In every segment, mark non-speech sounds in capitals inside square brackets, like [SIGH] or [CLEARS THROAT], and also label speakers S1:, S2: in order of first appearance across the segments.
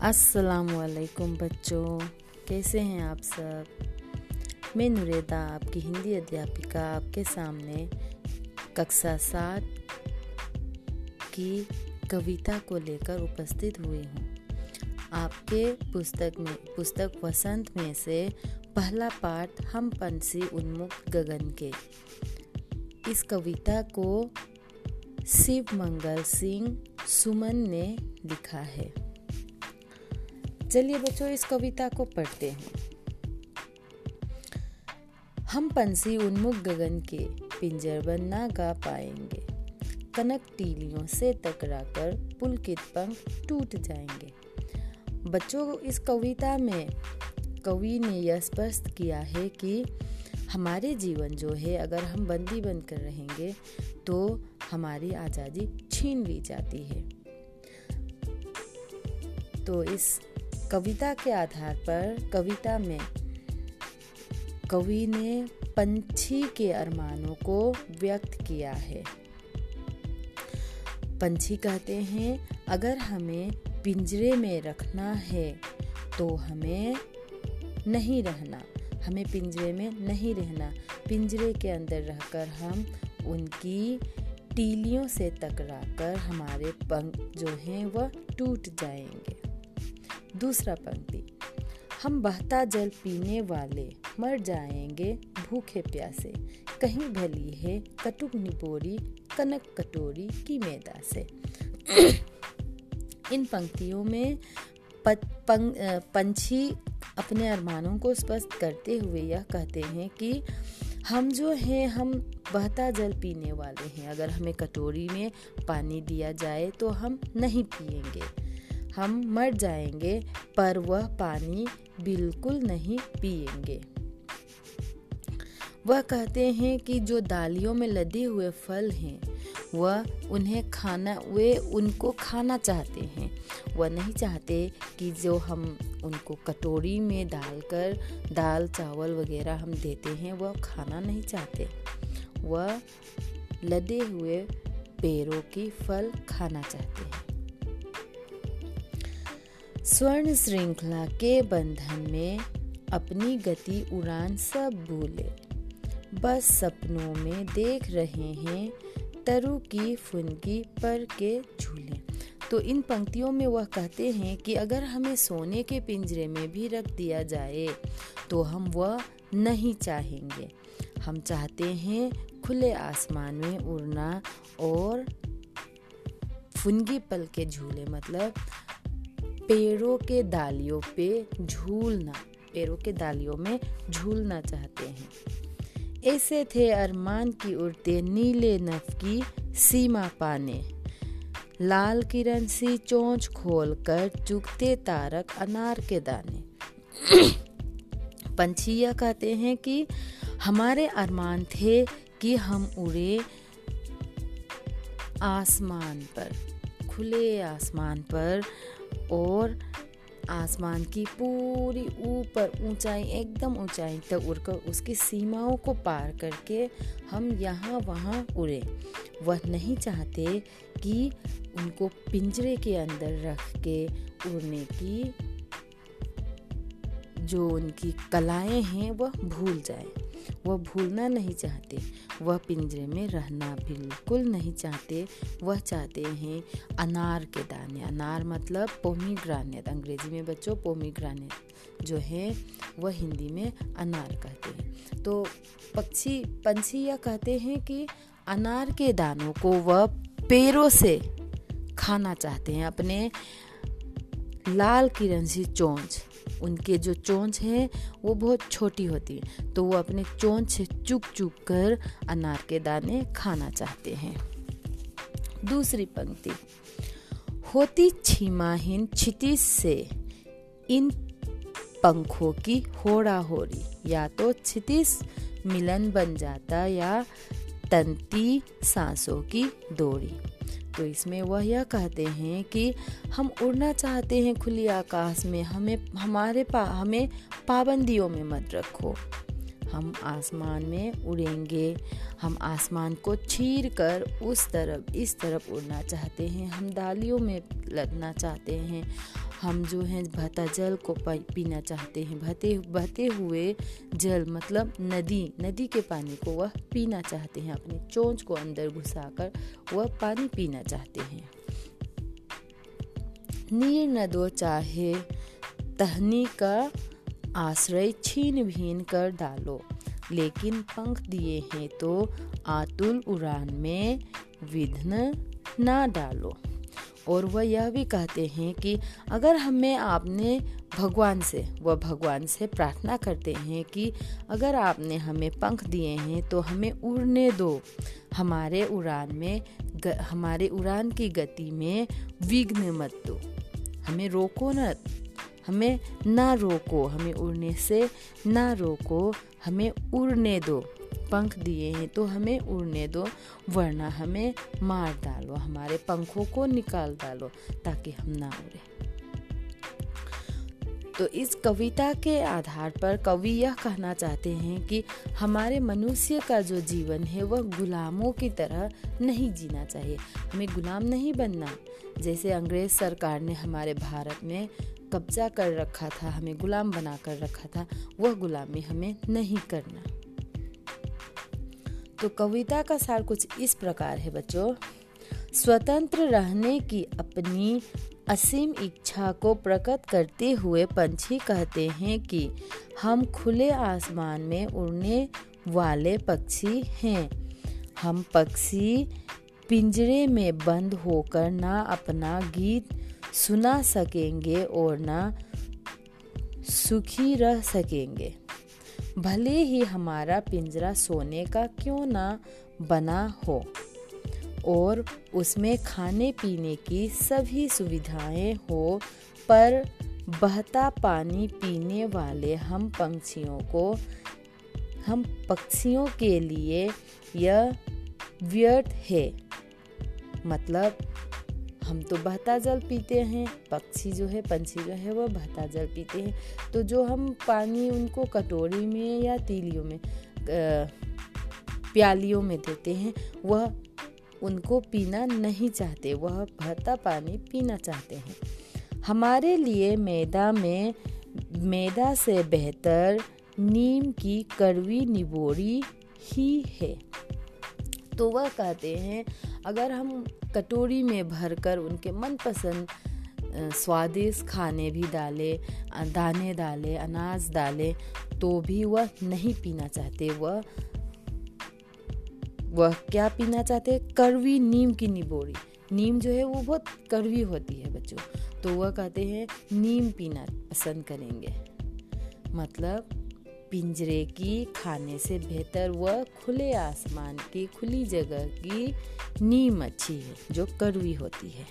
S1: अस्सलाम वालेकुम बच्चों, कैसे हैं आप सब? मैं नुरेदा, आपकी हिंदी अध्यापिका आपके सामने कक्षा सात की कविता को लेकर उपस्थित हुई हूँ। आपके पुस्तक में, पुस्तक वसंत में से पहला पाठ हम पंसी उन्मुक्त गगन के। इस कविता को शिव मंगल सिंह सुमन ने लिखा है। चलिए बच्चों, इस कविता को पढ़ते हैं। हम पंछी उन्मुख गगन के पिंजरबंद ना गा पाएँगे। कनक टीलियों से टकराकर पुलकित पंख टूट जाएँगे। बच्चों, इस कविता में कवि ने यह स्पष्ट किया है कि हमारे जीवन जो है, अगर हम बंदी बन कर रहेंगे तो हमारी आज़ादी छीन ली जाती है। तो इस कविता के आधार पर, कविता में, कवि ने पंछी के अरमानों को व्यक्त किया है। पंछी कहते हैं, अगर हमें पिंजरे में रखना है तो हमें नहीं रहना। हमें पिंजरे में नहीं रहना। पिंजरे के अंदर रहकर हम उनकी टीलियों से टकराकर हमारे पंख जो हैं, वह टूट जाएँगे। दूसरा पंक्ति, हम बहता जल पीने वाले मर जाएँगे भूखे प्यासे। कहीं भली है कटुक निपोरी, कनक कटोरी की मैदा से। [CLEARS THROAT] इन पंक्तियों में पंछी अपने अरमानों को स्पष्ट करते हुए यह कहते हैं कि, हम जो हैं, हम बहता जल पीने वाले हैं। अगर हमें कटोरी में पानी दिया जाए तो हम नहीं पिएँगे हम मर जाएँगे, पर वह पानी बिल्कुल नहीं पिएँगे। वह कहते हैं कि जो दालियों में लदे हुए फल हैं, वह उन्हें खाना, वे उनको खाना चाहते हैं। वह नहीं चाहते कि जो हम उनको कटोरी में डालकर दाल, चावल वगैरह हम देते हैं, वह खाना नहीं चाहते। वह लदे हुए पेड़ों की फल खाना चाहते हैं। स्वर्ण श्रृंखला के बंधन में अपनी गति उड़ान सब भूले। बस सपनों में देख रहे हैं, तरु की फुनगी पर के झूले। तो इन पंक्तियों में वह कहते हैं कि अगर हमें सोने के पिंजरे में भी रख दिया जाए तो हम वह नहीं चाहेंगे। हम चाहते हैं खुले आसमान में उड़ना और फुनगी पल के झूले मतलब पेड़ों के डालियों पे झूलना, पेड़ों के डालियों में झूलना चाहते हैं। ऐसे थे अरमान की उड़ते नीले नफ की सीमा पाने। लाल किरण सी चोंच खोलकर चुगते तारक अनार के दाने। पंछिया कहते हैं कि हमारे अरमान थे कि हम उड़े आसमान पर, खुले आसमान पर और आसमान की पूरी ऊपर ऊंचाई एकदम ऊंचाई तक उड़कर उसकी सीमाओं को पार करके हम यहाँ वहाँ उड़े। वह नहीं चाहते कि उनको पिंजरे के अंदर रख के उड़ने की जो उनकी कलाएँ हैं, वह भूल जाए। वह भूलना नहीं चाहते। वह पिंजरे में रहना बिल्कुल नहीं चाहते। वह चाहते हैं अनार के दाने। अनार मतलब पोमीग्रानेट। अंग्रेज़ी में बच्चों, पोमीग्रानेट जो है, वह हिंदी में अनार कहते हैं। तो पक्षी, पंछी यह कहते हैं कि अनार के दानों को वह पैरों से खाना चाहते हैं। अपने लाल किरण सी चोंच उनके जो चोंच है, वो बहुत छोटी होती है। तो वो अपने चोंच से चुक चुक कर अनार के दाने खाना चाहते हैं। दूसरी पंक्ति। होती छिमाहीन क्षितिज से इन पंखों की होड़ा होरी या तो क्षितिज मिलन बन जाता या तंती सांसों की डोरी तो इसमें वह यह कहते हैं कि हम उड़ना चाहते हैं खुली आकाश में, हमें, हमारे पा, हमें पाबंदियों में मत रखो। हम आसमान में उड़ेंगे। हम आसमान को छीर कर उस तरफ़, इस तरफ़ उड़ना चाहते हैं। हम दालियों में लगना चाहते हैं। हम जो है बहता जल को पीना चाहते हैं। बहते बहते हुए जल मतलब नदी नदी के पानी को वह पीना चाहते हैं। अपनी चोंच को अंदर घुसाकर वह पानी पीना चाहते हैं। नीर न दो चाहे तहनी का आश्रय छीन भीन कर डालो। लेकिन पंख दिए हैं तो आतुल उड़ान में विघ्न ना डालो। और वह यह भी कहते हैं कि अगर हमें आपने भगवान से वह भगवान से प्रार्थना करते हैं कि अगर आपने हमें पंख दिए हैं तो हमें उड़ने दो। हमारे उड़ान में ग, हमारे उड़ान की गति में विघ्न मत दो। हमें रोको न हमें ना रोको हमें उड़ने से ना रोको हमें उड़ने दो। पंख दिए हैं तो हमें उड़ने दो, वरना हमें मार डालो, हमारे पंखों को निकाल डालो, ताकि हम ना उड़े। तो इस कविता के आधार पर कवि यह कहना चाहते हैं कि हमारे मनुष्य का जो जीवन है, वह गुलामों की तरह नहीं जीना चाहिए। हमें गुलाम नहीं बनना। जैसे अंग्रेज़ सरकार ने हमारे भारत में कब्जा कर रखा था, हमें गुलाम बना कर रखा था, वह गुलामी हमें नहीं करना। तो कविता का सार कुछ इस प्रकार है बच्चों। स्वतंत्र रहने की अपनी असीम इच्छा को प्रकट करते हुए पंछी कहते हैं कि हम खुले आसमान में उड़ने वाले पक्षी हैं। हम पक्षी पिंजरे में बंद होकर ना अपना गीत सुना सकेंगे और ना सुखी रह सकेंगे। भले ही हमारा पिंजरा सोने का क्यों ना बना हो, और उसमें खाने पीने की सभी सुविधाएँ हो, पर बहता पानी पीने वाले हम पंछियों को, हम पक्षियों के लिए यह व्यर्थ है। मतलब हम तो बहता जल पीते हैं, पक्षी जो है, पंछी जो है, वह बहता जल पीते हैं। तो जो हम पानी उनको कटोरी में या तीलियों में प्यालियों में देते हैं, वह उनको पीना नहीं चाहते, वह बहता पानी पीना चाहते हैं। हमारे लिए मैदा में, मैदा से बेहतर नीम की कड़वी निबोरी ही है। तो वह कहते हैं, अगर हम कटोरी में भरकर उनके मनपसंद स्वादिष्ट खाने भी डाले दाने डाले, अनाज डाले तो भी वह नहीं पीना चाहते। वह वह क्या पीना चाहते? कड़वी नीम की निबोरी। नीम जो है वो बहुत कड़वी होती है बच्चों। तो वह कहते हैं, नीम पीना पसंद करेंगे। मतलब पिंजरे की खाने से बेहतर वह खुले आसमान की खुली जगह की नीम अच्छी है, जो कड़वी होती है।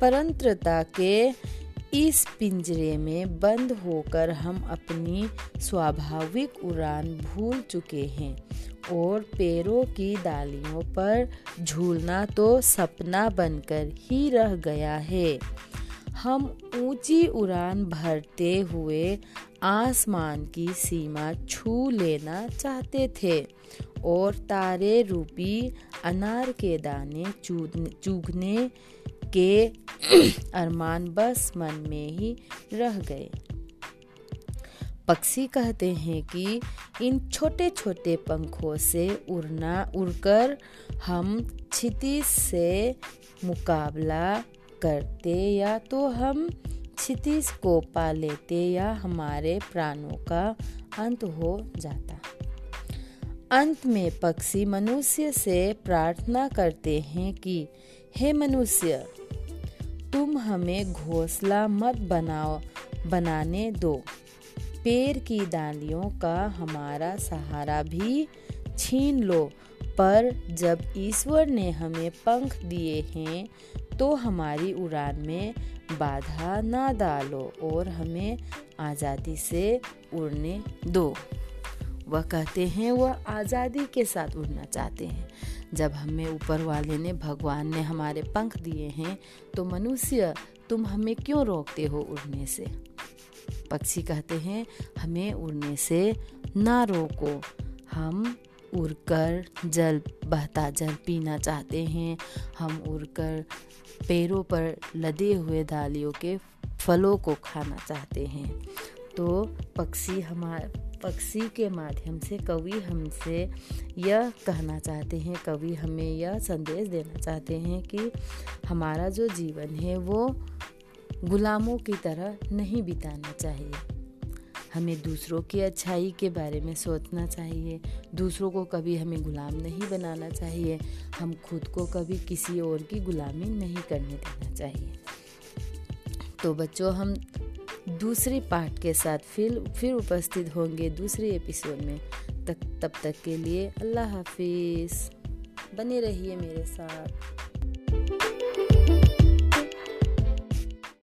S1: परंत्रता के इस पिंजरे में बंद होकर हम अपनी स्वाभाविक उड़ान भूल चुके हैं और पैरों की डालियों पर झूलना तो सपना बनकर ही रह गया है। हम ऊँची उड़ान भरते हुए आसमान की सीमा छू लेना चाहते थे और तारे रूपी अनार के दाने चूगने के [CLEARS THROAT] अरमान बस मन में ही रह गए। पक्षी कहते हैं कि इन छोटे छोटे पंखों से उड़ना, उड़कर हम क्षितिज से मुकाबला करते या तो हम क्षितिज को पा लेते या हमारे प्राणों का अंत हो जाता। अंत में पक्षी मनुष्य से प्रार्थना करते हैं कि, हे मनुष्य, तुम हमें घोंसला मत बनाओ, बनाने दो। पेड़ की डालियों का हमारा सहारा भी छीन लो। पर जब ईश्वर ने हमें पंख दिए हैं तो हमारी उड़ान में बाधा ना डालो और हमें आज़ादी से उड़ने दो। वह कहते हैं, वह आज़ादी के साथ उड़ना चाहते हैं। जब हमें ऊपर वाले ने, भगवान ने हमारे पंख दिए हैं तो मनुष्य, तुम हमें क्यों रोकते हो उड़ने से? पक्षी कहते हैं, हमें उड़ने से ना रोको। हम उड़कर जल, बहता जल पीना चाहते हैं। हम उड़कर पेड़ों पर लदे हुए डालियों के फलों को खाना चाहते हैं। तो पक्षी हमारे, पक्षी के माध्यम से, कवि हमसे यह कहना चाहते हैं, कवि हमें यह संदेश देना चाहते हैं कि हमारा जो जीवन है वो गुलामों की तरह नहीं बिताना चाहिए। हमें दूसरों की अच्छाई के बारे में सोचना चाहिए। दूसरों को कभी हमें गुलाम नहीं बनाना चाहिए। हम खुद को कभी किसी और की गुलामी नहीं करने देना चाहिए। तो बच्चों, हम दूसरे पार्ट के साथ फिर फिर उपस्थित होंगे दूसरे एपिसोड में। तक, तब तक के लिए अल्लाह हाफिज़। बने रहिए मेरे साथ।